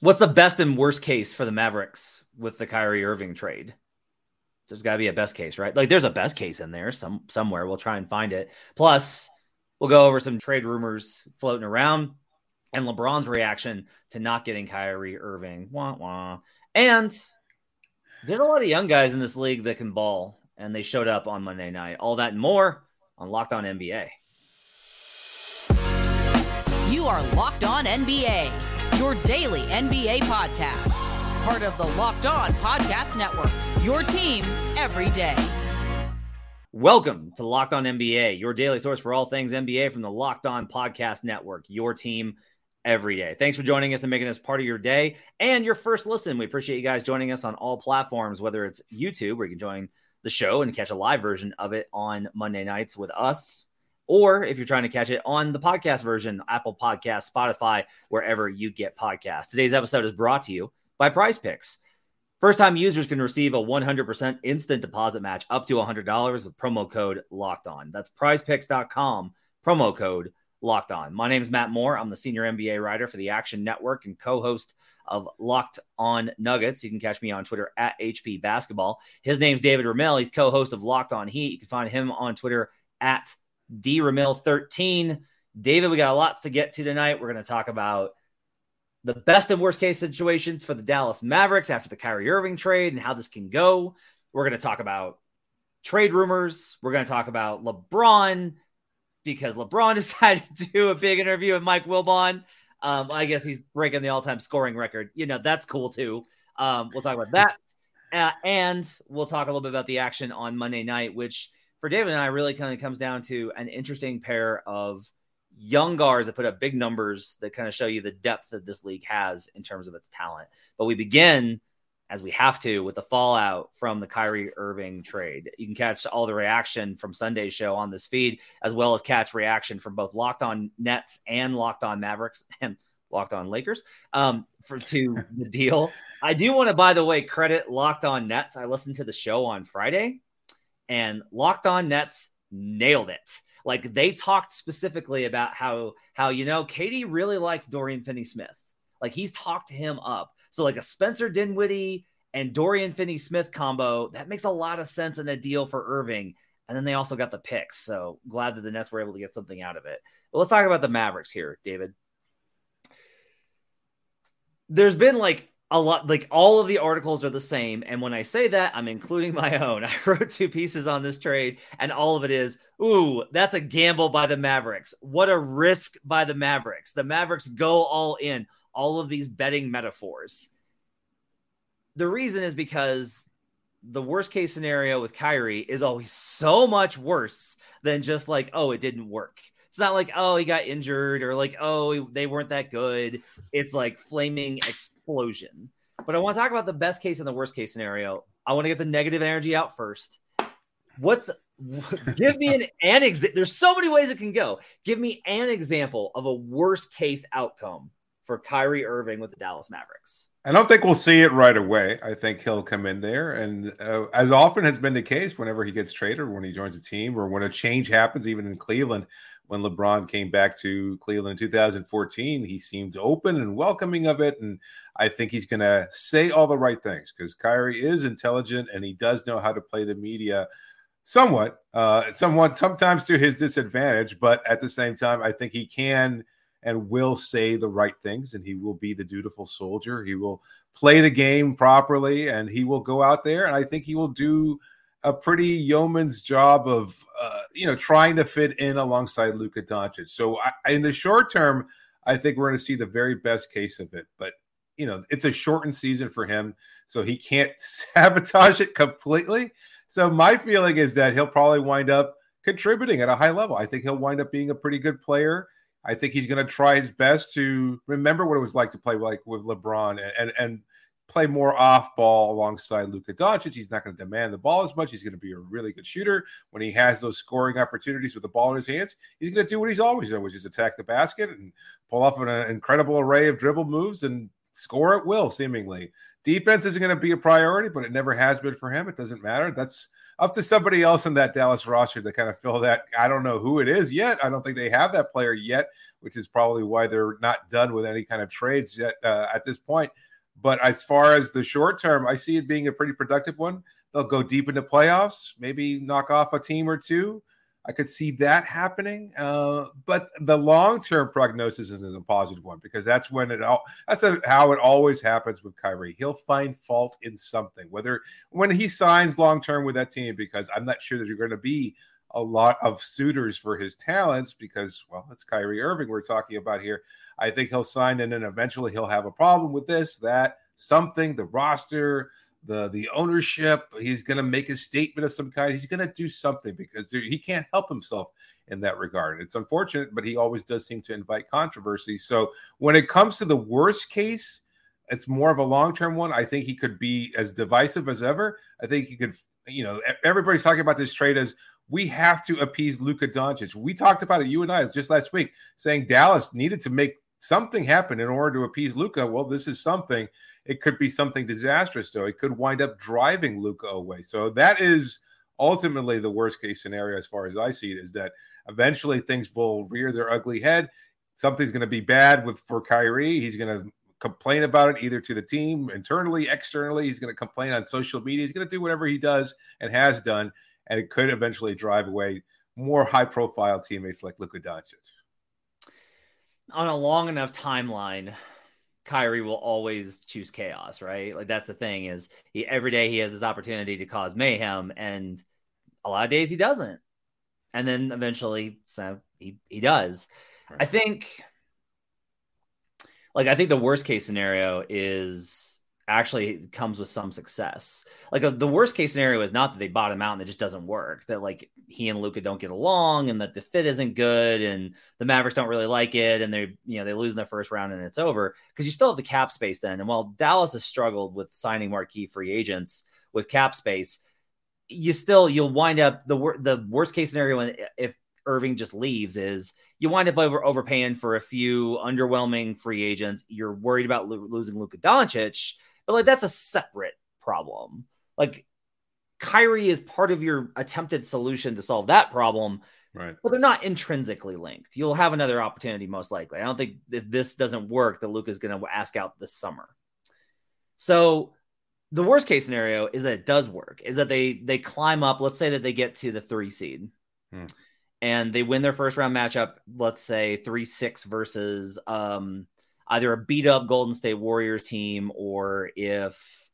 What's the best and worst case for the Mavericks with the Kyrie Irving trade? There's got to be a best case, right? Like there's a best case in there some somewhere. We'll try and find it. Plus, we'll go over some trade rumors floating around and LeBron's reaction to not getting Kyrie Irving. Wah wah. And there's a lot of young guys in this league that can ball, and they showed up on Monday night. All that and more on Locked On NBA. You are Locked On NBA, your daily NBA podcast. Part of the Locked On Podcast Network, your team every day. Welcome to Locked On NBA, your daily source for all things NBA from the Locked On Podcast Network, your team every day. Thanks for joining us and making us part of your day and your first listen. We appreciate you guys joining us on all platforms, whether it's YouTube, where you can join the show and catch a live version of it on Monday nights with us, or if you're trying to catch it on the podcast version, Apple Podcast, Spotify, wherever you get podcasts. Today's episode is brought to you by Prize Picks. First time users can receive a 100% instant deposit match up to $100 with promo code locked on. That's prizepicks.com, promo code locked on. My name is Matt Moore. I'm the senior NBA writer for the Action Network and co host of Locked On Nuggets. You can catch me on Twitter at HP Basketball. His name's David Ramil. He's co host of Locked On Heat. You can find him on Twitter at D Ramil 13. David, we got a lot to get to tonight. We're going to talk about the best and worst case situations for the Dallas Mavericks after the Kyrie Irving trade and how this can go. We're going to talk about trade rumors. We're going to talk about LeBron because LeBron decided to do a big interview with Mike Wilbon. Um, I guess he's breaking the all-time scoring record. You know, that's cool too. Um, we'll talk about that. Uh, and we'll talk a little bit about the action on Monday night, which for David and I really kind of comes down to an interesting pair of young guards that put up big numbers that kind of show you the depth that this league has in terms of its talent. But we begin as we have to with the fallout from the Kyrie Irving trade. You can catch all the reaction from Sunday's show on this feed, as well as catch reaction from both Locked On Nets and Locked On Mavericks and Locked On Lakers um, for to the deal. I do want to, by the way, credit Locked On Nets. I listened to the show on Friday and Locked On Nets nailed it. Like they talked specifically about how how you know KD really likes Dorian Finney-Smith. Like he's talked him up. So like a Spencer Dinwiddie and Dorian Finney-Smith combo that makes a lot of sense in a deal for Irving. And then they also got the picks. So glad that the Nets were able to get something out of it. But let's talk about the Mavericks here, David. There's been like a lot like all of the articles are the same and when i say that i'm including my own. I wrote two pieces on this trade and all of it is ooh that's a gamble by the mavericks. What a risk by the mavericks. The mavericks go all in. All of these betting metaphors. The reason is because the worst case scenario with Kyrie is always so much worse than just like oh it didn't work it's not like oh he got injured or like oh they weren't that good it's like flaming explosion. But I want to talk about the best case and the worst case scenario. I want to get the negative energy out first. What's give me an an example? There's so many ways it can go. Give me an example of a worst case outcome for Kyrie Irving with the Dallas Mavericks. I don't think we'll see it right away. I think he'll come in there, and uh, as often has been the case, whenever he gets traded, when he joins a team, or when a change happens, even in Cleveland, when LeBron came back to Cleveland in 2014, he seemed open and welcoming of it. And I think he's going to say all the right things because Kyrie is intelligent and he does know how to play the media somewhat, uh, somewhat, sometimes to his disadvantage. But at the same time, I think he can and will say the right things and he will be the dutiful soldier. He will play the game properly and he will go out there. And I think he will do a pretty yeoman's job of uh, you know trying to fit in alongside Luka Doncic. So I, in the short term, I think we're going to see the very best case of it. But you know, it's a shortened season for him, so he can't sabotage it completely. So my feeling is that he'll probably wind up contributing at a high level. I think he'll wind up being a pretty good player. I think he's going to try his best to remember what it was like to play like with LeBron and and, and play more off ball alongside Luka Doncic. He's not going to demand the ball as much. He's going to be a really good shooter when he has those scoring opportunities with the ball in his hands. He's going to do what he's always done, which is attack the basket and pull off an incredible array of dribble moves and score at will, seemingly. Defense isn't going to be a priority, but it never has been for him. It doesn't matter. That's up to somebody else in that Dallas roster to kind of fill that. I don't know who it is yet. I don't think they have that player yet which is probably why they're not done with any kind of trades yet, uh, at this point. But as far as the short term, I see it being a pretty productive one. They'll go deep into playoffs, maybe knock off a team or two. I could see that happening. Uh, but the long term prognosis isn't a positive one because that's when it all that's a, how it always happens with Kyrie. He'll find fault in something, whether when he signs long term with that team, because I'm not sure that you're going to be a lot of suitors for his talents because, well, it's Kyrie Irving we're talking about here. I think he'll sign and then eventually he'll have a problem with this, that, something, the roster the the ownership. He's going to make a statement of some kind. He's going to do something because there, he can't help himself in that regard. It's unfortunate, but he always does seem to invite controversy. So when it comes to the worst case, it's more of a long term one. I think he could be as divisive as ever. I think he could. You know, everybody's talking about this trade as we have to appease Luka Doncic. We talked about it, you and I, just last week, saying Dallas needed to make something happen in order to appease Luka. Well, this is something. It could be something disastrous, though. It could wind up driving Luka away. So that is ultimately the worst case scenario, as far as I see it, is that eventually things will rear their ugly head. Something's going to be bad with for Kyrie. He's going to complain about it either to the team internally, externally. He's going to complain on social media. He's going to do whatever he does and has done, and it could eventually drive away more high-profile teammates like Luka Doncic. On a long enough timeline, Kyrie will always choose chaos, right? Like that's the thing is he every day he has his opportunity to cause mayhem, and a lot of days he doesn't, and then eventually, so he he does. Right. I think, like I think the worst case scenario is actually comes with some success. Like uh, the worst case scenario is not that they bottom out and it just doesn't work. That like he and Luka don't get along and that the fit isn't good and the Mavericks don't really like it and they you know they lose in the first round and it's over because you still have the cap space then. And while Dallas has struggled with signing marquee free agents with cap space, you still you'll wind up the the worst case scenario if Irving just leaves is you wind up over overpaying for a few underwhelming free agents. You're worried about lo- losing Luka Doncic but like that's a separate problem. Like Kyrie is part of your attempted solution to solve that problem. Right. But they're not intrinsically linked. You'll have another opportunity most likely. I don't think if this doesn't work, that Luke is going to ask out this summer. So the worst case scenario is that it does work. Is that they they climb up. Let's say that they get to the three seed, hmm. and they win their first round matchup. Let's say three six versus um either a beat up Golden State Warriors team or if,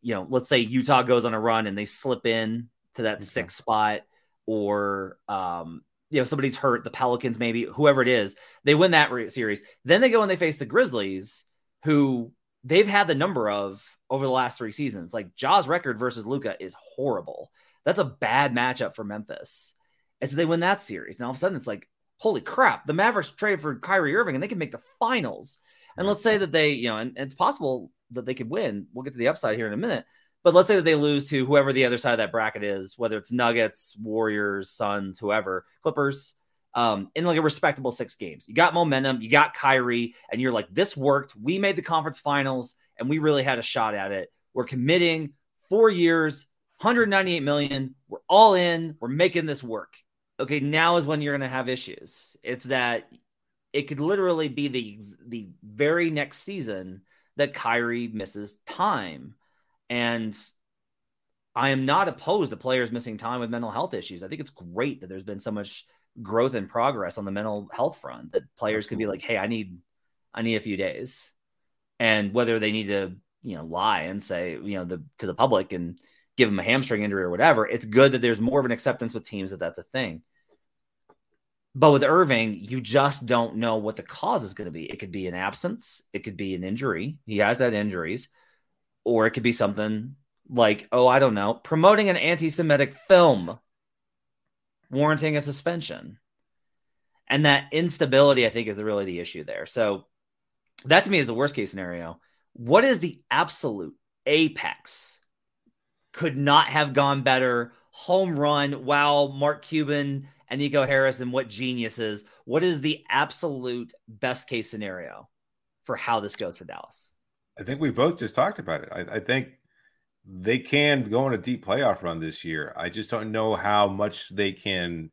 you know, let's say Utah goes on a run and they slip in to that okay. sixth spot or, um, you know, somebody's hurt, the Pelicans, maybe whoever it is, they win that re- series. Then they go and they face the Grizzlies, who they've had the number of over the last three seasons. Like Ja's record versus Luka is horrible. That's a bad matchup for Memphis. And so they win that series. And all of a sudden it's like, holy crap, the Mavericks traded for Kyrie Irving and they can make the finals. And let's say that they, you know, and, and it's possible that they could win. We'll get to the upside here in a minute. But let's say that they lose to whoever the other side of that bracket is, whether it's Nuggets, Warriors, Suns, whoever, Clippers, um, in like a respectable six games. You got momentum, you got Kyrie, and you're like, this worked. We made the conference finals and we really had a shot at it. We're committing four years, 198 million. We're all in. We're making this work okay, now is when you're going to have issues. It's that it could literally be the the very next season that Kyrie misses time. And I am not opposed to players missing time with mental health issues. I think it's great that there's been so much growth and progress on the mental health front that players Absolutely. could be like, "Hey, I need I need a few days." And whether they need to, you know, lie and say, you know, the to the public and give them a hamstring injury or whatever, it's good that there's more of an acceptance with teams that that's a thing. But with Irving, you just don't know what the cause is going to be. It could be an absence, it could be an injury. He has had injuries, or it could be something like, oh, I don't know, promoting an anti Semitic film, warranting a suspension. And that instability, I think, is really the issue there. So that to me is the worst case scenario. What is the absolute apex? Could not have gone better. Home run. Wow, Mark Cuban and Nico Harris and what geniuses. What is the absolute best case scenario for how this goes for Dallas? I think we both just talked about it. I, I think they can go on a deep playoff run this year. I just don't know how much they can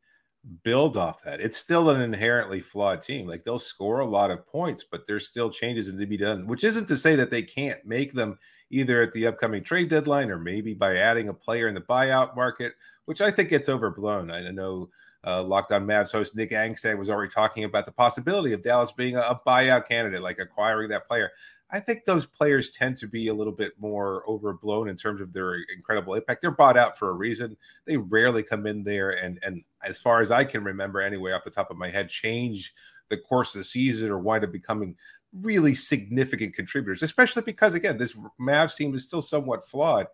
build off that. It's still an inherently flawed team. Like they'll score a lot of points, but there's still changes that need to be done, which isn't to say that they can't make them either at the upcoming trade deadline or maybe by adding a player in the buyout market, which I think gets overblown. I know uh, Locked On Mavs host Nick Angstadt was already talking about the possibility of Dallas being a, a buyout candidate, like acquiring that player. I think those players tend to be a little bit more overblown in terms of their incredible impact. They're bought out for a reason. They rarely come in there and and as far as I can remember anyway off the top of my head change the course of the season or wind up becoming really significant contributors, especially because again, this Mavs team is still somewhat flawed.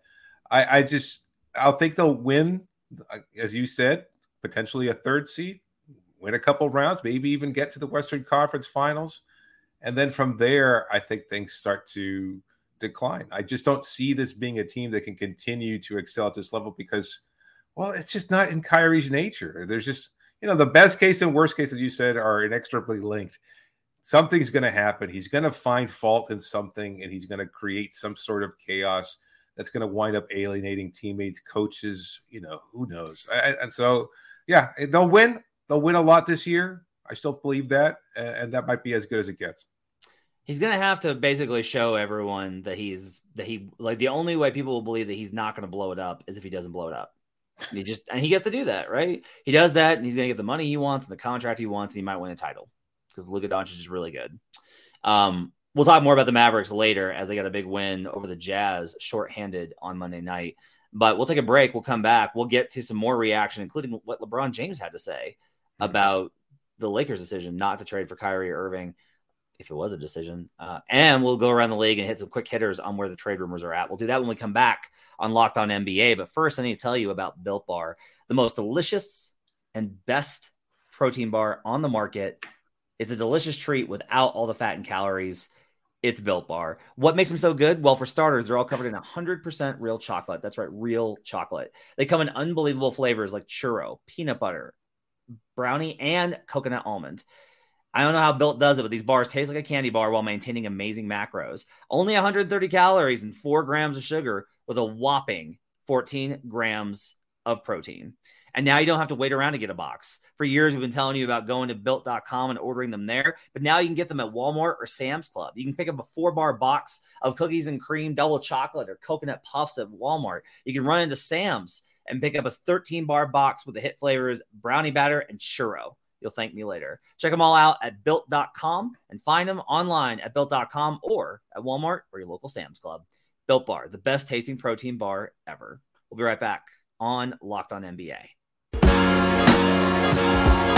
I, I just I'll think they'll win, as you said, potentially a third seed, win a couple rounds, maybe even get to the Western Conference Finals. And then from there, I think things start to decline. I just don't see this being a team that can continue to excel at this level because, well, it's just not in Kyrie's nature. There's just, you know, the best case and worst case, as you said, are inextricably linked. Something's going to happen. He's going to find fault in something and he's going to create some sort of chaos that's going to wind up alienating teammates, coaches, you know, who knows. And so, yeah, they'll win. They'll win a lot this year. I still believe that, and that might be as good as it gets. He's gonna have to basically show everyone that he's that he like the only way people will believe that he's not gonna blow it up is if he doesn't blow it up. He just and he gets to do that, right? He does that, and he's gonna get the money he wants and the contract he wants, and he might win a title because Luka Doncic is really good. Um, we'll talk more about the Mavericks later as they got a big win over the Jazz, shorthanded on Monday night. But we'll take a break. We'll come back. We'll get to some more reaction, including what LeBron James had to say mm-hmm. about the Lakers' decision not to trade for Kyrie Irving, if it was a decision. Uh, and we'll go around the league and hit some quick hitters on where the trade rumors are at. We'll do that when we come back on Locked On NBA. But first, I need to tell you about Built Bar, the most delicious and best protein bar on the market. It's a delicious treat without all the fat and calories. It's Built Bar. What makes them so good? Well, for starters, they're all covered in 100% real chocolate. That's right, real chocolate. They come in unbelievable flavors like churro, peanut butter, brownie, and coconut almond. I don't know how Built does it, but these bars taste like a candy bar while maintaining amazing macros. Only 130 calories and four grams of sugar with a whopping 14 grams of protein. And now you don't have to wait around to get a box. For years, we've been telling you about going to built.com and ordering them there, but now you can get them at Walmart or Sam's Club. You can pick up a four bar box of cookies and cream, double chocolate, or coconut puffs at Walmart. You can run into Sam's and pick up a 13 bar box with the hit flavors brownie batter and churro. You'll thank me later. Check them all out at built.com and find them online at built.com or at Walmart or your local Sam's Club. Built Bar, the best tasting protein bar ever. We'll be right back on Locked on NBA.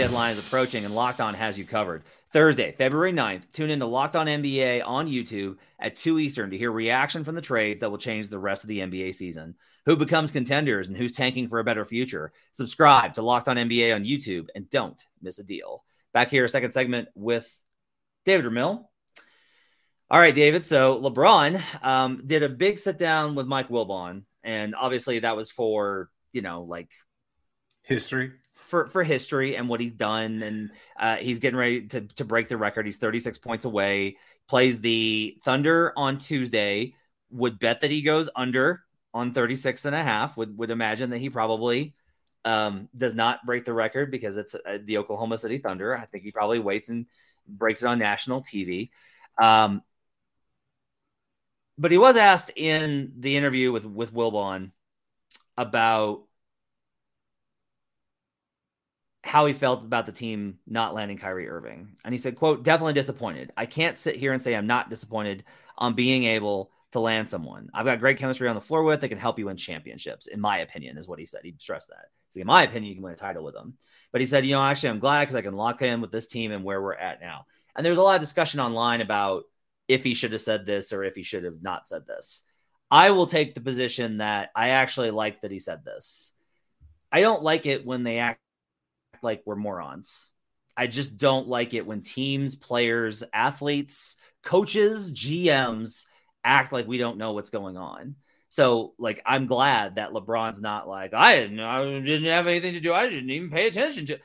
deadline is approaching and Locked On has you covered. Thursday, February 9th, tune in to Locked On NBA on YouTube at 2 Eastern to hear reaction from the trades that will change the rest of the NBA season. Who becomes contenders and who's tanking for a better future? Subscribe to Locked On NBA on YouTube and don't miss a deal. Back here, second segment with David Ramil. All right, David. So LeBron um, did a big sit down with Mike Wilbon, and obviously that was for you know like history for for history and what he's done, and uh, he's getting ready to to break the record. He's 36 points away. Plays the Thunder on Tuesday. Would bet that he goes under on 36 and a half. Would would imagine that he probably um, does not break the record because it's uh, the Oklahoma City Thunder. I think he probably waits and breaks it on national TV. Um, but he was asked in the interview with with Wilbon about how he felt about the team not landing Kyrie Irving. And he said, quote, definitely disappointed. I can't sit here and say I'm not disappointed on being able to land someone. I've got great chemistry on the floor with that can help you win championships, in my opinion, is what he said. He stressed that. So in my opinion, you can win a title with them. But he said, you know, actually, I'm glad because I can lock in with this team and where we're at now. And there's a lot of discussion online about if he should have said this or if he should have not said this. I will take the position that I actually like that he said this. I don't like it when they act like we're morons. I just don't like it when teams, players, athletes, coaches, GMs act like we don't know what's going on. So, like, I'm glad that LeBron's not like, I didn't, I didn't have anything to do. I didn't even pay attention to.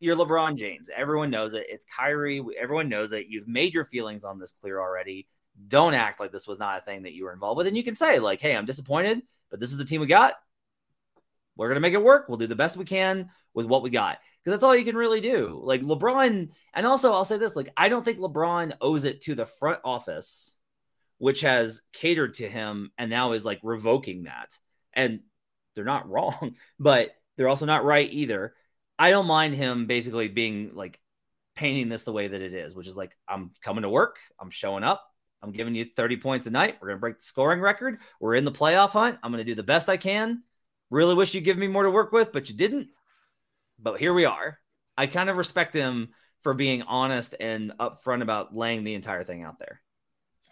You're LeBron James. Everyone knows it. It's Kyrie. Everyone knows it. You've made your feelings on this clear already. Don't act like this was not a thing that you were involved with. And you can say, like, hey, I'm disappointed, but this is the team we got. We're going to make it work. We'll do the best we can with what we got because that's all you can really do. Like LeBron, and also I'll say this: like I don't think LeBron owes it to the front office, which has catered to him and now is like revoking that. And they're not wrong, but they're also not right either. I don't mind him basically being like painting this the way that it is, which is like I'm coming to work, I'm showing up, I'm giving you 30 points a night. We're gonna break the scoring record. We're in the playoff hunt. I'm gonna do the best I can. Really wish you'd give me more to work with, but you didn't but here we are. I kind of respect him for being honest and upfront about laying the entire thing out there.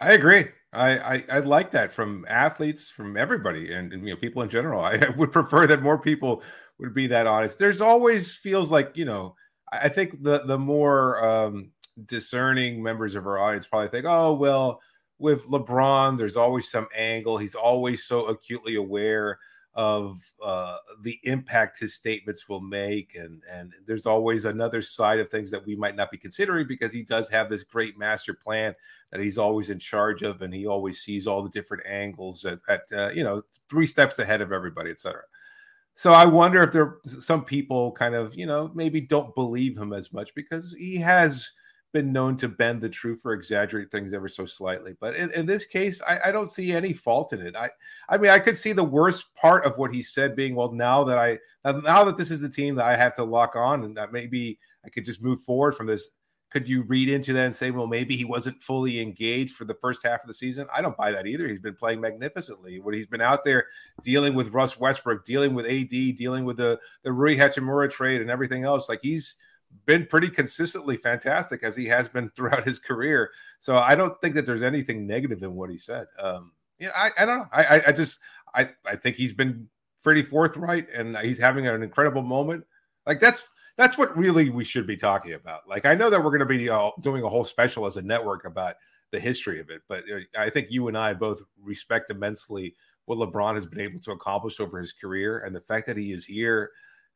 I agree. I, I, I like that from athletes, from everybody, and, and, you know people in general. I would prefer that more people would be that honest. There's always feels like you know. I think the the more um, discerning members of our audience probably think, oh well, with LeBron, there's always some angle. He's always so acutely aware of uh, the impact his statements will make and and there's always another side of things that we might not be considering because he does have this great master plan that he's always in charge of and he always sees all the different angles at, at uh, you know three steps ahead of everybody etc so i wonder if there some people kind of you know maybe don't believe him as much because he has been known to bend the truth or exaggerate things ever so slightly. But in, in this case, I, I, don't see any fault in it. I, I mean, I could see the worst part of what he said being, well, now that I, now that this is the team that I have to lock on, and that maybe I could just move forward from this. Could you read into that and say, well, maybe he wasn't fully engaged for the first half of the season? I don't buy that either. He's been playing magnificently. When he's been out there dealing with Russ Westbrook, dealing with AD, dealing with the the Rui Hachimura trade and everything else, like he's been pretty consistently fantastic as he has been throughout his career. So I don't think that there's anything negative in what he said. Um, you know, I, I don't know. I, I just I, I think he's been pretty forthright and he's having an incredible moment. Like that's that's what really we should be talking about. Like I know that we're going to be uh, doing a whole special as a network about the history of it, but uh, I think you and I both respect immensely what LeBron has been able to accomplish over his career and the fact that he is here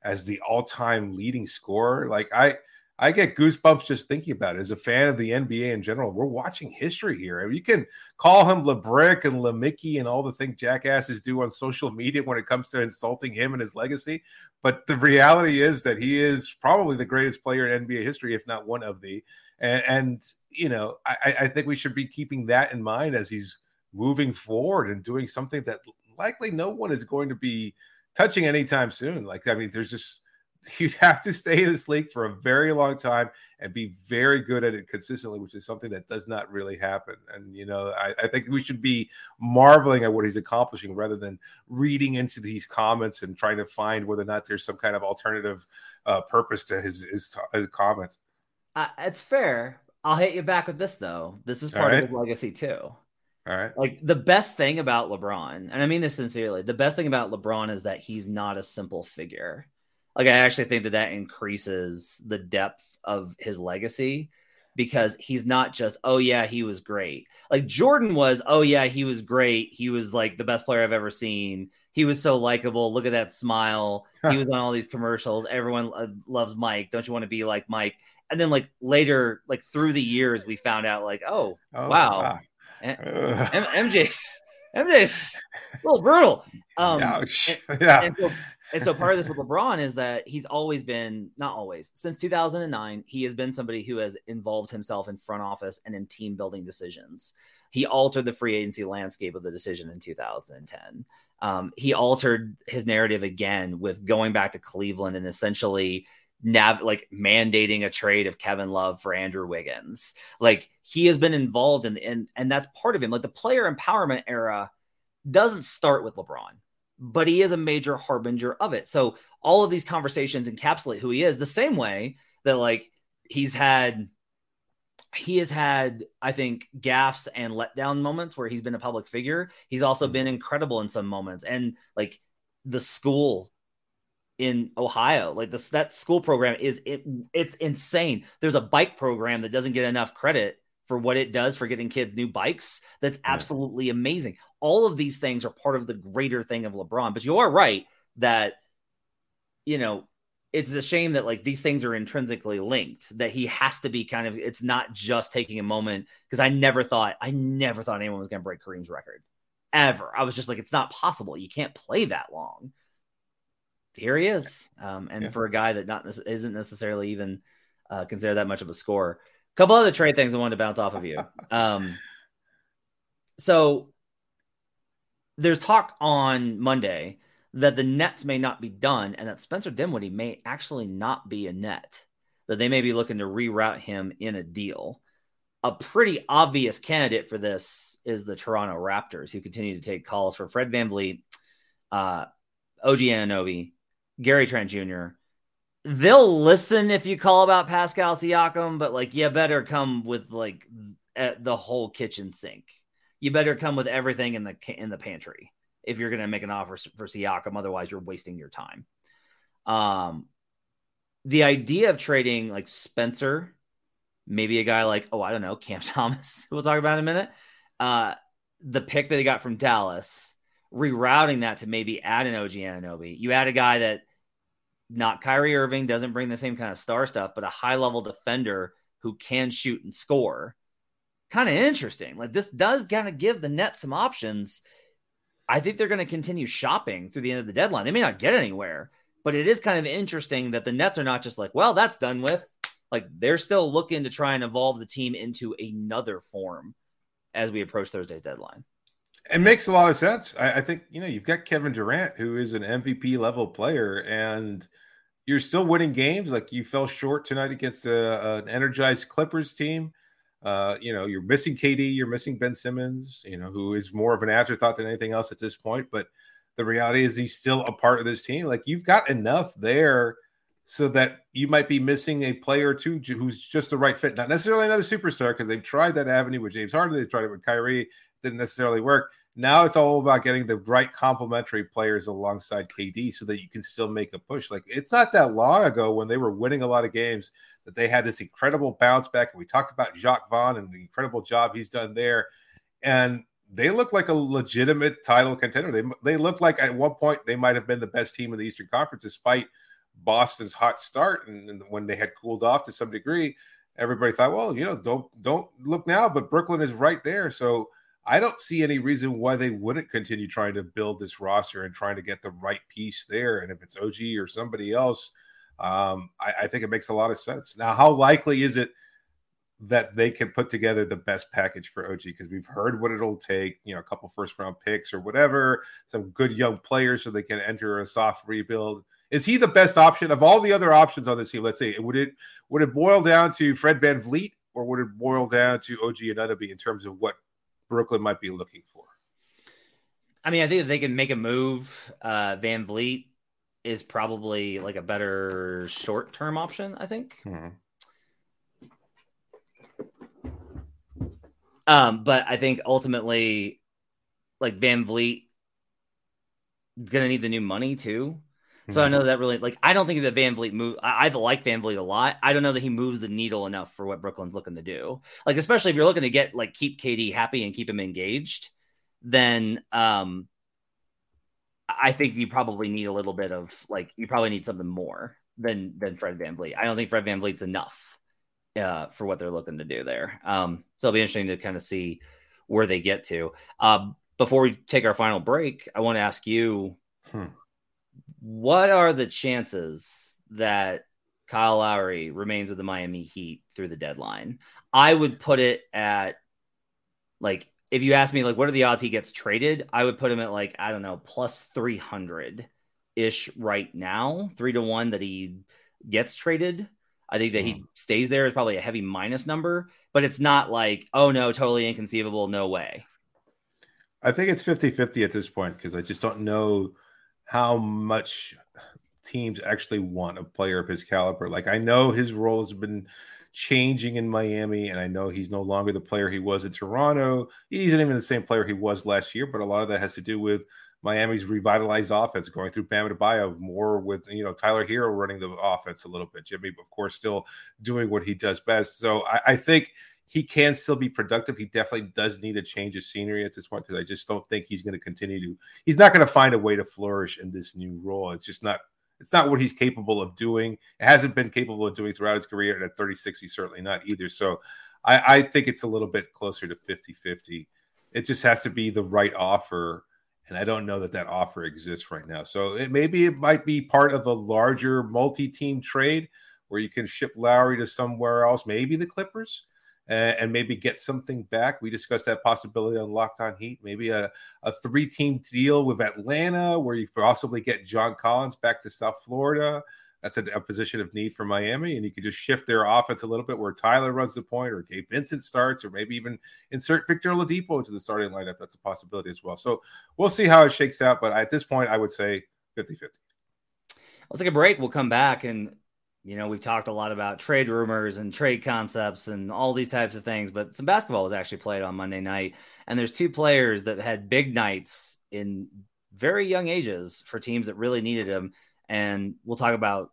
as the all-time leading scorer. Like I I get goosebumps just thinking about it. As a fan of the NBA in general, we're watching history here. You can call him LeBrick and LeMickey and all the things jackasses do on social media when it comes to insulting him and his legacy. But the reality is that he is probably the greatest player in NBA history, if not one of the. And, and you know, I, I think we should be keeping that in mind as he's moving forward and doing something that likely no one is going to be – touching anytime soon. Like, I mean, there's just you'd have to stay in this league for a very long time and be very good at it consistently, which is something that does not really happen. And you know, I, I, think we should be marveling at what he's accomplishing rather than reading into these comments and trying to find whether or not there's some kind of alternative uh, purpose to his, his, his comments. Uh, it's fair. I'll hit you back with this though. This is part right. of his legacy too. All right. Like the best thing about LeBron, and I mean this sincerely, the best thing about LeBron is that he's not a simple figure. Like I actually think that that increases the depth of his legacy because he's not just oh yeah he was great. Like Jordan was oh yeah he was great. He was like the best player I've ever seen. He was so likable. Look at that smile. he was on all these commercials. Everyone uh, loves Mike. Don't you want to be like Mike? And then like later, like through the years, we found out like oh, oh wow. wow M- MJ's MJ's a little brutal. Um, Ouch. And, yeah. And so, and so part of this with LeBron is that he's always been not always since 2009 he has been somebody who has involved himself in front office and in team building decisions. He altered the free agency landscape of the decision in 2010. Um, he altered his narrative again with going back to Cleveland and essentially nav like mandating a trade of Kevin Love for Andrew Wiggins. Like he has been involved in and and that's part of him. Like the player empowerment era doesn't start with LeBron, but he is a major harbinger of it. So all of these conversations encapsulate who he is the same way that like he's had he has had, I think, gaffes and letdown moments where he's been a public figure. He's also mm-hmm. been incredible in some moments. And like the school in Ohio. Like this, that school program is it, it's insane. There's a bike program that doesn't get enough credit for what it does for getting kids new bikes. That's absolutely yeah. amazing. All of these things are part of the greater thing of LeBron. But you are right that, you know, it's a shame that like these things are intrinsically linked, that he has to be kind of, it's not just taking a moment. Cause I never thought, I never thought anyone was going to break Kareem's record ever. I was just like, it's not possible. You can't play that long. Here he is. Um, and yeah. for a guy that not isn't necessarily even uh, considered that much of a score a couple other trade things I wanted to bounce off of you. Um, so there's talk on Monday that the Nets may not be done and that Spencer Dinwiddie may actually not be a net, that they may be looking to reroute him in a deal. A pretty obvious candidate for this is the Toronto Raptors, who continue to take calls for Fred VanVleet, uh, OG Anunoby, Gary Trent Jr., they'll listen if you call about Pascal Siakam, but like you better come with like the whole kitchen sink. You better come with everything in the in the pantry if you're going to make an offer for Siakam. Otherwise, you're wasting your time. Um, the idea of trading like Spencer, maybe a guy like oh I don't know Cam Thomas, we'll talk about in a minute. Uh, the pick that they got from Dallas, rerouting that to maybe add an OG Anunoby. You add a guy that not Kyrie Irving, doesn't bring the same kind of star stuff, but a high level defender who can shoot and score. Kind of interesting. Like this does kind of give the Nets some options. I think they're going to continue shopping through the end of the deadline. They may not get anywhere, but it is kind of interesting that the Nets are not just like, well, that's done with. Like they're still looking to try and evolve the team into another form as we approach Thursday's deadline. It makes a lot of sense. I, I, think you know you've got Kevin Durant, who is an MVP level player, and you're still winning games. Like you fell short tonight against a, an energized Clippers team. Uh, you know, you're missing KD, you're missing Ben Simmons, you know, who is more of an afterthought than anything else at this point. But the reality is he's still a part of this team. Like you've got enough there so that you might be missing a player or two who's just the right fit, not necessarily another superstar, because they've tried that avenue with James Harden, they've tried it with Kyrie, didn't necessarily work. Now it's all about getting the right complementary players alongside KD so that you can still make a push. Like it's not that long ago when they were winning a lot of games that they had this incredible bounce back. And we talked about Jacque Vaughn and the incredible job he's done there. And they look like a legitimate title contender. They they look like at one point they might have been the best team in the Eastern Conference, despite Boston's hot start. And, and when they had cooled off to some degree, everybody thought, well, you know, don't don't look now, but Brooklyn is right there. So I don't see any reason why they wouldn't continue trying to build this roster and trying to get the right piece there. And if it's OG or somebody else, um, I, I, think it makes a lot of sense. Now, how likely is it that they can put together the best package for OG? Because we've heard what it'll take, you know, a couple first round picks or whatever, some good young players so they can enter a soft rebuild. Is he the best option of all the other options on this team? Let's say would it would it boil down to Fred Van VanVleet or would it boil down to OG and Anunoby in terms of what Brooklyn might be looking for? I mean, I think if they can make a move, uh, VanVleet is probably like a better short term option, I think. Hmm. Um, but I think ultimately, like VanVleet is gonna need the new money too. So I know that really like I don't think that VanVleet move. I, I like VanVleet a lot. I don't know that he moves the needle enough for what Brooklyn's looking to do. Like especially if you're looking to get like keep KD happy and keep him engaged, then um I think you probably need a little bit of like you probably need something more than than Fred VanVleet. I don't think Fred VanVleet's enough uh, for what they're looking to do there. Um, so it'll be interesting to kind of see where they get to. Uh, before we take our final break, I want to ask you. Hmm what are the chances that Kyle Lowry remains with the Miami Heat through the deadline? I would put it at like if you ask me like what are the odds he gets traded, I would put him at like I don't know plus 300 ish right now, 3 to 1 that he gets traded. I think that he mm-hmm. stays there is probably a heavy minus number, but it's not like oh no, totally inconceivable, no way. I think it's 50-50 at this point because I just don't know how much teams actually want a player of his caliber. Like I know his role has been changing in Miami, and I know he's no longer the player he was in Toronto. He isn't even the same player he was last year, but a lot of that has to do with Miami's revitalized offense going through Bam Adebayo more with you know Tyler Herro running the offense a little bit. Jimmy, of course, still doing what he does best. So I, I think he can still be productive. He definitely does need a change of scenery at this point because I just don't think he's going to continue to. He's not going to find a way to flourish in this new role. It's just not. It's not what he's capable of doing. It hasn't been capable of doing throughout his career. And at 36, he's certainly not either. So I, I think it's a little bit closer to 50 50. It just has to be the right offer. And I don't know that that offer exists right now. So it, maybe it might be part of a larger multi team trade where you can ship Lowry to somewhere else, maybe the Clippers and maybe get something back. We discussed that possibility on Locked On Heat, maybe a, a three team deal with Atlanta where you possibly get John Collins back to South Florida. That's a, a, position of need for Miami, and you could just shift their offense a little bit where Tyler runs the point, or Gabe Vincent starts, or maybe even insert Victor Oladipo into the starting lineup. That's a possibility as well. So we'll see how it shakes out. But at this point, I would say 50 50. Let's take a break. We'll come back and you know, we've talked a lot about trade rumors and trade concepts and all these types of things, but some basketball was actually played on Monday night. And there's two players that had big nights in very young ages for teams that really needed them. And we'll talk about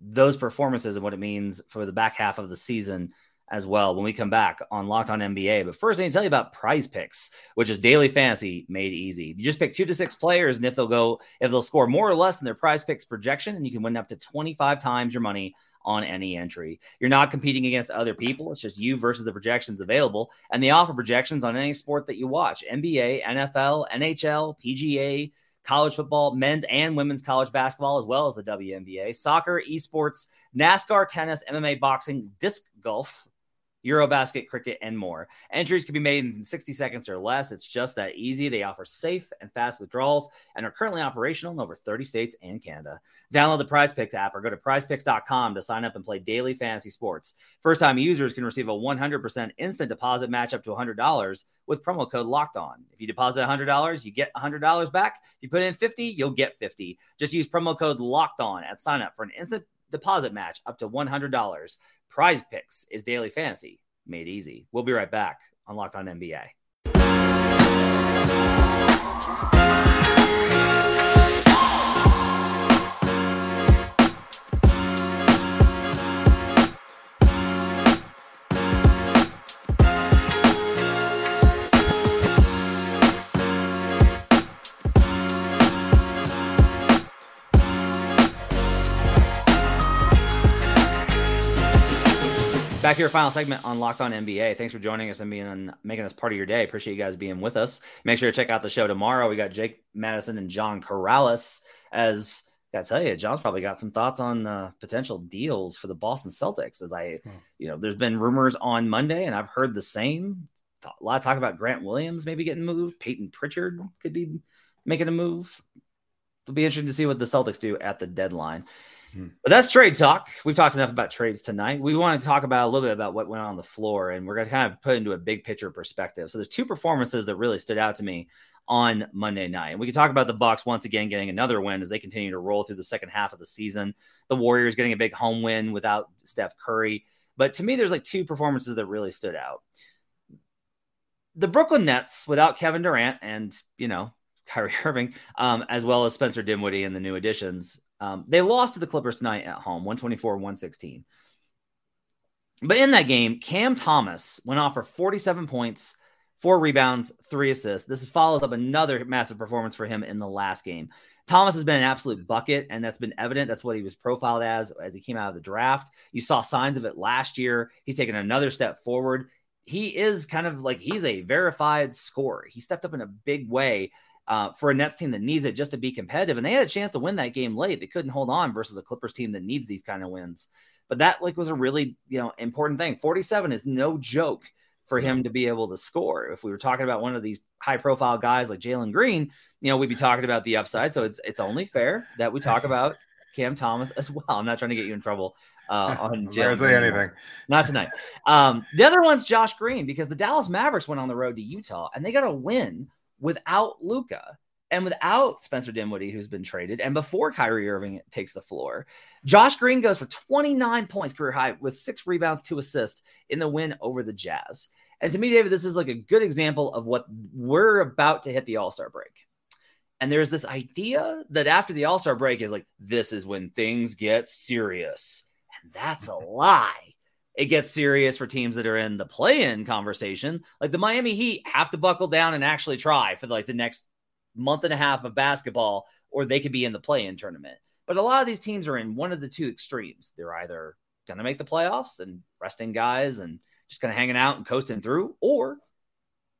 those performances and what it means for the back half of the season as well when we come back on Locked On NBA. But first, I need to tell you about Prize Picks, which is daily fantasy made easy. You just pick two to six players, and if they'll go, if they'll score more or less than their Prize Picks projection, and you can win up to 25 times your money on any entry. You're not competing against other people. It's just you versus the projections available. And they offer projections on any sport that you watch NBA, NFL, NHL, PGA, college football, men's and women's college basketball, as well as the WNBA, soccer, esports, NASCAR, tennis, MMA, boxing, disc golf, Eurobasket, cricket, and more. Entries can be made in 60 seconds or less. It's just that easy. They offer safe and fast withdrawals and are currently operational in over 30 states and Canada. Download the Prize Picks app or go to prizepicks.com to sign up and play daily fantasy sports. First time users can receive a 100% instant deposit match up to $100 with promo code locked on. If you deposit $100, you get $100 back. You put in 50, you'll get 50. Just use promo code locked on at sign up for an instant deposit match up to $100. Prize Picks is daily fantasy made easy. We'll be right back on Locked On NBA. Back here, final segment on Locked On NBA. Thanks for joining us and being making us part of your day. Appreciate you guys being with us. Make sure to check out the show tomorrow. We got Jake Madison and John Karalis. As I gotta tell you, John's probably got some thoughts on uh, potential deals for the Boston Celtics. As I, hmm. you know, there's been rumors on Monday, and I've heard the same. A lot of talk about Grant Williams maybe getting moved. Payton Pritchard could be making a move. It'll be interesting to see what the Celtics do at the deadline. But that's trade talk. We've talked enough about trades tonight. We want to talk about a little bit about what went on the floor, and we're going to kind of put into a big picture perspective. So there's two performances that really stood out to me on Monday night, and we can talk about the Bucks once again getting another win as they continue to roll through the second half of the season. The Warriors getting a big home win without Steph Curry, but to me, there's like two performances that really stood out. The Brooklyn Nets without Kevin Durant and you know Kyrie Irving, um, as well as Spencer Dinwiddie and the new additions, um, they lost to the Clippers tonight at home, 124 116. But in that game, Cam Thomas went off for 47 points, four rebounds, three assists. This follows up another massive performance for him in the last game. Thomas has been an absolute bucket, and that's been evident. That's what he was profiled as as he came out of the draft. You saw signs of it last year. He's taken another step forward. He is kind of like he's a verified scorer. He stepped up in a big way uh, for a Nets team that needs it just to be competitive. And they had a chance to win that game late. They couldn't hold on versus a Clippers team that needs these kind of wins. But that like was a really you know important thing. 47 is no joke for him to be able to score. If we were talking about one of these high profile guys like Jalen Green, you know, we'd be talking about the upside. So it's it's only fair that we talk about Cam Thomas as well. I'm not trying to get you in trouble uh, on Jalen. say anything. Not tonight. Um, the other one's Josh Green because the Dallas Mavericks went on the road to Utah and they got a win without Luka and without Spencer Dinwiddie, who's been traded, and before Kyrie Irving takes the floor, Josh Green goes for 29 points career high with six rebounds, two assists in the win over the Jazz. And to me, David, this is like a good example of what we're about to hit the All Star break. And there's this idea that after the All Star break is like, this is when things get serious. And that's a lie. It gets serious for teams that are in the play-in conversation. Like the Miami Heat have to buckle down and actually try for like the next month and a half of basketball, or they could be in the play-in tournament. But a lot of these teams are in one of the two extremes. They're either going to make the playoffs and resting guys and just kind of hanging out and coasting through, or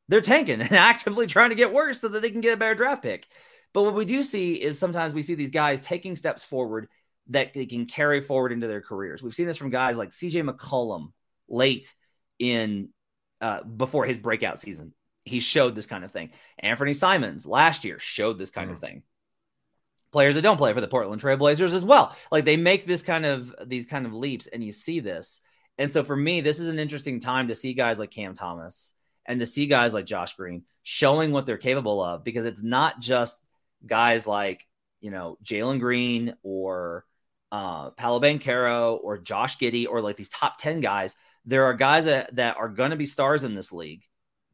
they're tanking and actively trying to get worse so that they can get a better draft pick. But what we do see is sometimes we see these guys taking steps forward that they can carry forward into their careers. We've seen this from guys like CJ McCollum late in uh, before his breakout season. He showed this kind of thing. Anfernee Simons last year showed this kind mm. of thing. Players that don't play for the Portland Trailblazers as well. Like they make this kind of these kind of leaps, and you see this. And so for me, this is an interesting time to see guys like Cam Thomas and to see guys like Josh Green showing what they're capable of because it's not just guys like, you know, Jalen Green or uh, Paolo Banchero or Josh Giddey or like these top 10 guys, there are guys that, that are going to be stars in this league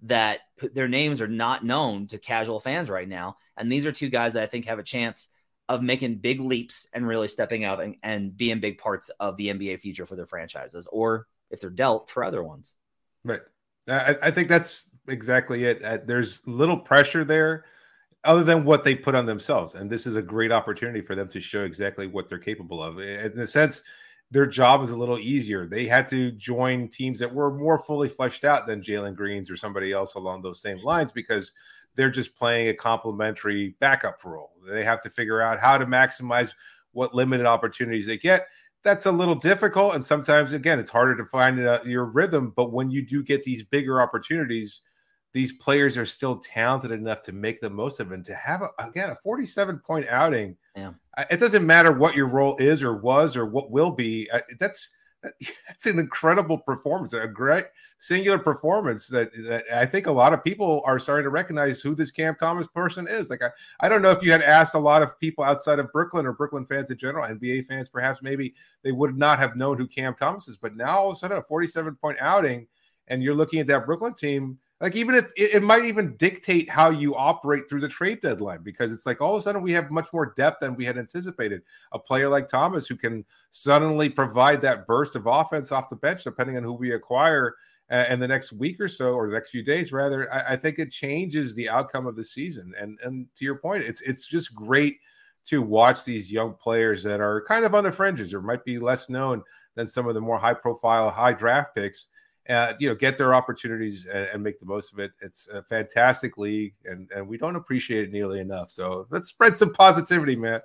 that their names are not known to casual fans right now. And these are two guys that I think have a chance of making big leaps and really stepping up and, and being big parts of the NBA future for their franchises, or if they're dealt for other ones. Right. I, I think that's exactly it. Uh, there's little pressure there other than what they put on themselves. And this is a great opportunity for them to show exactly what they're capable of. In a sense, their job is a little easier. They had to join teams that were more fully fleshed out than Jalen Greens or somebody else along those same lines because they're just playing a complementary backup role. They have to figure out how to maximize what limited opportunities they get. That's a little difficult. And sometimes, again, it's harder to find uh, your rhythm. But when you do get these bigger opportunities, these players are still talented enough to make the most of it. And to have a, again a 47 point outing, yeah. it doesn't matter what your role is or was or what will be. That's that's an incredible performance, a great singular performance that, that I think a lot of people are starting to recognize who this Cam Thomas person is. Like I, I don't know if you had asked a lot of people outside of Brooklyn or Brooklyn fans in general, NBA fans, perhaps maybe they would not have known who Cam Thomas is. But now all of a sudden a 47 point outing, and you're looking at that Brooklyn team like even if it, it, might even dictate how you operate through the trade deadline because it's like all of a sudden we have much more depth than we had anticipated. A player like Thomas who can suddenly provide that burst of offense off the bench, depending on who we acquire uh, in the next week or so, or the next few days, rather. I, I think it changes the outcome of the season. And and to your point, it's it's just great to watch these young players that are kind of on the fringes or might be less known than some of the more high profile, high draft picks uh, you know, get their opportunities and, and, make the most of it. It's a fantastic league, and and we don't appreciate it nearly enough. So let's spread some positivity, man.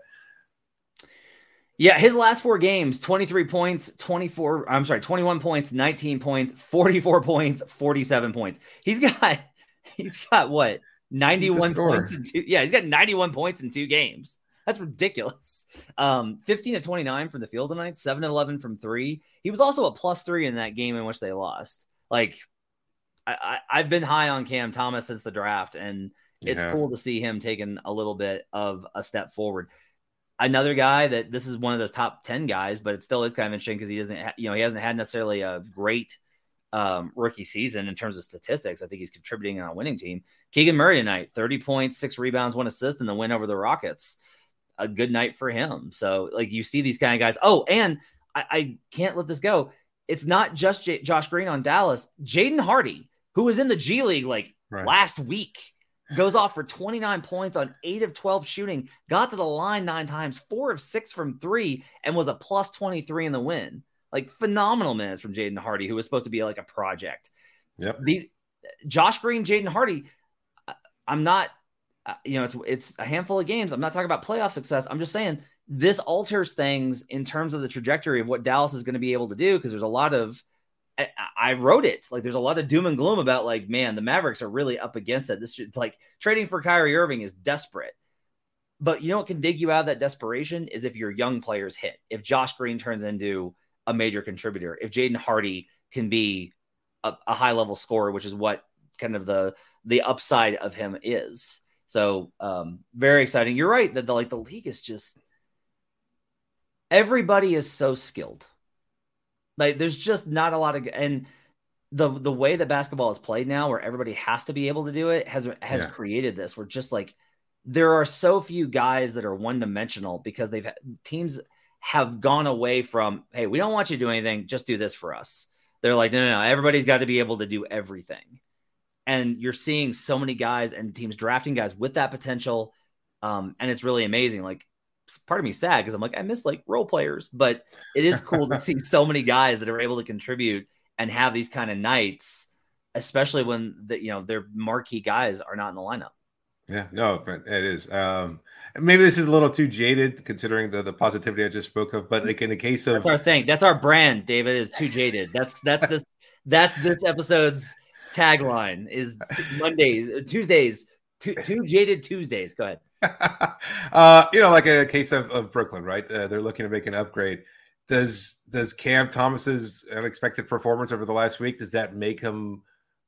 Yeah, his last four games 23 points, 24, I'm sorry, 21 points, 19 points, 44 points, 47 points. He's got, he's got what, 91 points in two. Yeah, he's got 91 points in two games. That's ridiculous. Um, 15 to 29 from the field tonight, 7 to 11 from three. He was also a plus three in that game in which they lost. Like, I, I, have been high on Cam Thomas since the draft, and it's yeah. cool to see him taking a little bit of a step forward. Another guy that this is one of those top 10 guys, but it still is kind of interesting because he doesn't, ha- you know, he hasn't had necessarily a great um, rookie season in terms of statistics. I think he's contributing on a winning team. Keegan Murray tonight, 30 points, six rebounds, one assist, and the win over the Rockets a good night for him. So like you see these kind of guys. Oh, and I, I can't let this go. It's not just J- Josh Green on Dallas. Jaden Hardy, who was in the G League like right. last week, goes off for 29 points on eight of 12 shooting, got to the line nine times, four of six from three, and was a plus 23 in the win. Like phenomenal minutes from Jaden Hardy, who was supposed to be like a project. Yep. The Josh Green, Jaden Hardy. I'm not Uh, you know, it's it's a handful of games. I'm not talking about playoff success. I'm just saying this alters things in terms of the trajectory of what Dallas is going to be able to do because there's a lot of I, wrote it like there's a lot of doom and gloom about like man the Mavericks are really up against it. This should like trading for Kyrie Irving is desperate. But you know what can dig you out of that desperation is if your young players hit. If Josh Green turns into a major contributor, if Jaden Hardy can be a, a high level scorer, which is what kind of the the upside of him is. So um, very exciting. You're right that the like the league is just everybody is so skilled. Like there's just not a lot of and the the way that basketball is played now, where everybody has to be able to do it, has has yeah. created this. Where just like there are so few guys that are one dimensional because they've teams have gone away from hey, we don't want you to do anything, just do this for us. They're like, no, no, no, everybody's got to be able to do everything. And you're seeing so many guys and teams drafting guys with that potential. Um, and it's really amazing. Like, part of me sad because I'm like, I miss like role players, but it is cool to see so many guys that are able to contribute and have these kind of nights, especially when the you know their marquee guys are not in the lineup. Yeah, no, it is. Um, maybe this is a little too jaded considering the, the positivity I just spoke of, but like in the case of that's our thing, that's our brand. David is too jaded. That's that's this that's this episode's tagline is Mondays, Tuesdays, two, two jaded Tuesdays. Go ahead. uh, you know, like a case of, of Brooklyn, right? Uh, they're looking to make an upgrade. Does does Cam Thomas's unexpected performance over the last week does that make him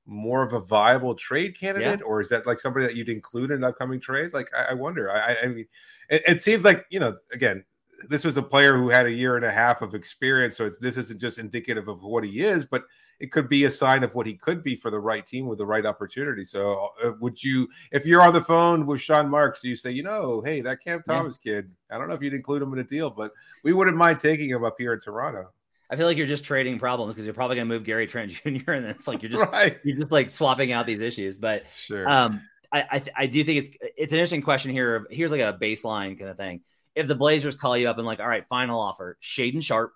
more of a viable trade candidate, yeah. or is that like somebody that you'd include in an upcoming trade? Like, I, I wonder. I, I mean, it, it, seems like you know, again, this was a player who had a year and a half of experience, so it's this isn't just indicative of what he is, but it could be a sign of what he could be for the right team with the right opportunity. So, uh, would you, if you're on the phone with Sean Marks, do you say, you know, hey, that Cam Thomas yeah. kid, I don't know if you'd include him in a deal, but we wouldn't mind taking him up here in Toronto. I feel like you're just trading problems because you're probably going to move Gary Trent Jr. and it's like you're just right. you're just like swapping out these issues. But sure. um, I I, th- I, do think it's it's an interesting question here. Here's like a baseline kind of thing. If the Blazers call you up and like, all right, final offer, Shaedon Sharpe,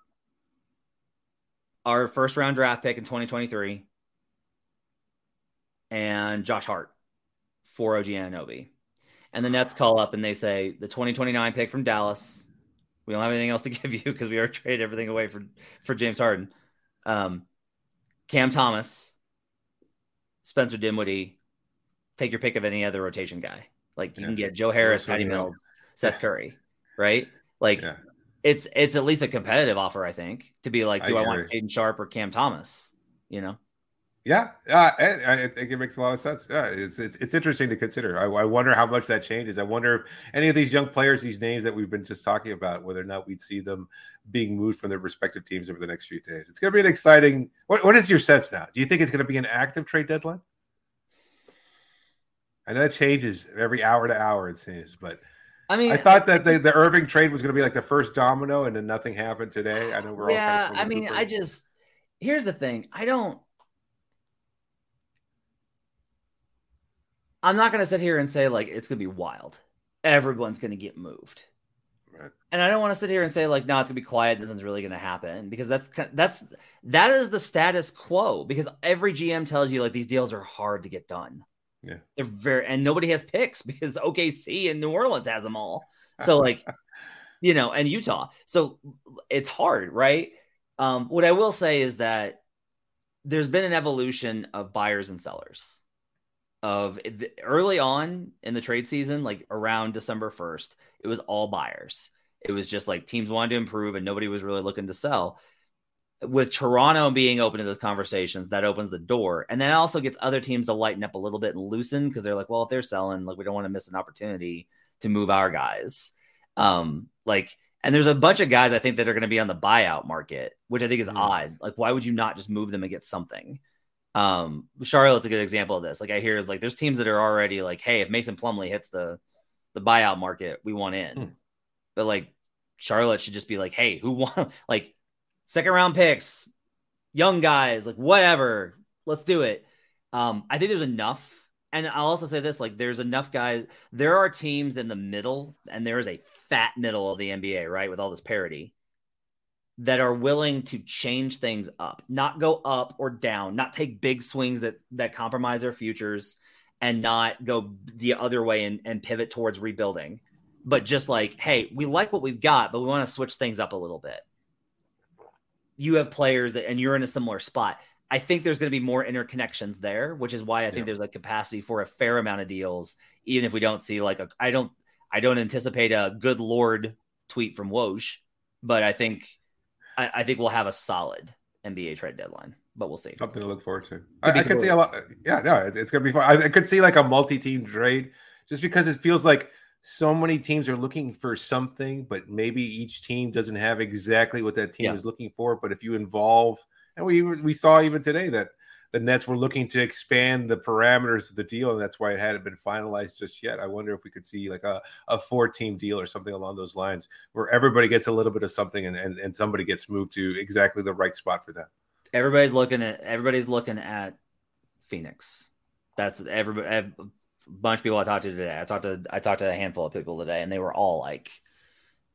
our first round draft pick in 2023, and Josh Hart for OG Anunoby, and the Nets call up and they say the 2029 pick from Dallas we don't have anything else to give you because we already traded everything away for for James Harden. Um, Cam Thomas, Spencer Dinwiddie, take your pick of any other rotation guy. Like you yeah. can get Joe Harris, Patty Mills, Seth Curry, right? Like yeah. It's it's at least a competitive offer, I think, to be like, do I, I want Shaedon Sharpe or Cam Thomas? You know. Yeah, uh, I, I, think it makes a lot of sense. Yeah, it's it's, it's interesting to consider. I, I, wonder how much that changes. I wonder if any of these young players, these names that we've been just talking about, whether or not we'd see them being moved from their respective teams over the next few days. It's going to be an exciting. What, what is your sense now? Do you think it's going to be an active trade deadline? I know it changes every hour to hour. It seems, but I mean, I thought that the, the Irving trade was going to be like the first domino, and then nothing happened today. I know we're yeah, all. Kind of I mean, I just here's the thing. I don't. I'm not going to sit here and say like it's going to be wild. Everyone's going to get moved. Right. And I don't want to sit here and say like no, it's going to be quiet. Nothing's really going to happen because that's that's that is the status quo. Because every GM tells you like these deals are hard to get done. Yeah, they're very and nobody has picks because OKC and New Orleans has them all. So like, you know, and Utah. So it's hard, right? Um, what I will say is that there's been an evolution of buyers and sellers of early on in the trade season, like around December 1st, it was all buyers. It was just like teams wanted to improve and nobody was really looking to sell. With Toronto being open to those conversations, that opens the door. And then also gets other teams to lighten up a little bit and loosen because they're like, well, if they're selling, like we don't want to miss an opportunity to move our guys. Um, like, and there's a bunch of guys I think that are going to be on the buyout market, which I think is mm. odd. Like, why would you not just move them and get something? Um, Charlotte's a good example of this. Like I hear like there's teams that are already like, hey, if Mason Plumlee hits the the buyout market, we want in. Hmm. But like Charlotte should just be like, hey, who want like second round picks, young guys, like whatever, let's do it. Um, I think there's enough. And I'll also say this like, there's enough guys. There are teams in the middle, and there is a fat middle of the NBA, right? With all this parity that are willing to change things up, not go up or down, not take big swings that that compromise their futures and not go the other way and, and pivot towards rebuilding, but just like, hey, we like what we've got, but we want to switch things up a little bit. You have players that, and you're in a similar spot. I think there's going to be more interconnections there, which is why I think yeah. there's a capacity for a fair amount of deals, even if we don't see like a. I don't. I don't anticipate a good lord tweet from Woj, but I think I, I think we'll have a solid NBA trade deadline, but we'll see. Something to look forward to. I, I, could see a lot. Yeah, no, it's, it's gonna be fun. I, I could see like a multi-team trade, just because it feels like so many teams are looking for something, but maybe each team doesn't have exactly what that team yeah. is looking for. But if you involve, and we we saw even today that the Nets were looking to expand the parameters of the deal, and that's why it hadn't been finalized just yet. I wonder if we could see like a, a four team deal or something along those lines where everybody gets a little bit of something and, and, and somebody gets moved to exactly the right spot for them. everybody's looking at everybody's looking at Phoenix. That's everybody. Bunch of people I talked to today. I talked to I talked to a handful of people today, and they were all like,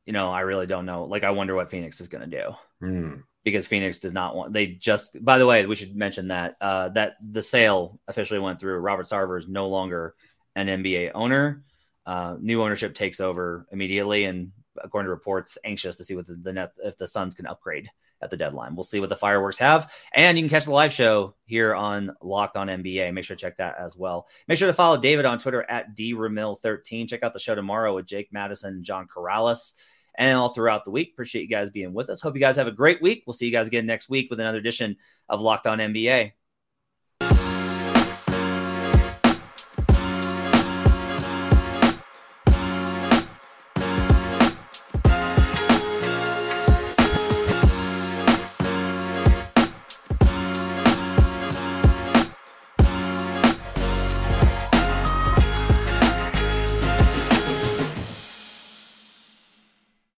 you know, I really don't know. Like, I wonder what Phoenix is going to do. Hmm. Because Phoenix does not want. They just. By the way, we should mention that uh, that the sale officially went through. Robert Sarver is no longer an NBA owner. Uh, new ownership takes over immediately, and according to reports, anxious to see what the, the net if the Suns can upgrade at the deadline. We'll see what the fireworks have, and you can catch the live show here on Locked On NBA. Make sure to check that as well. Make sure to follow David on Twitter at dramil13. Check out the show tomorrow with Jake Madison, John Corrales, and all throughout the week. Appreciate you guys being with us. Hope you guys have a great week. We'll see you guys again next week with another edition of Locked On NBA.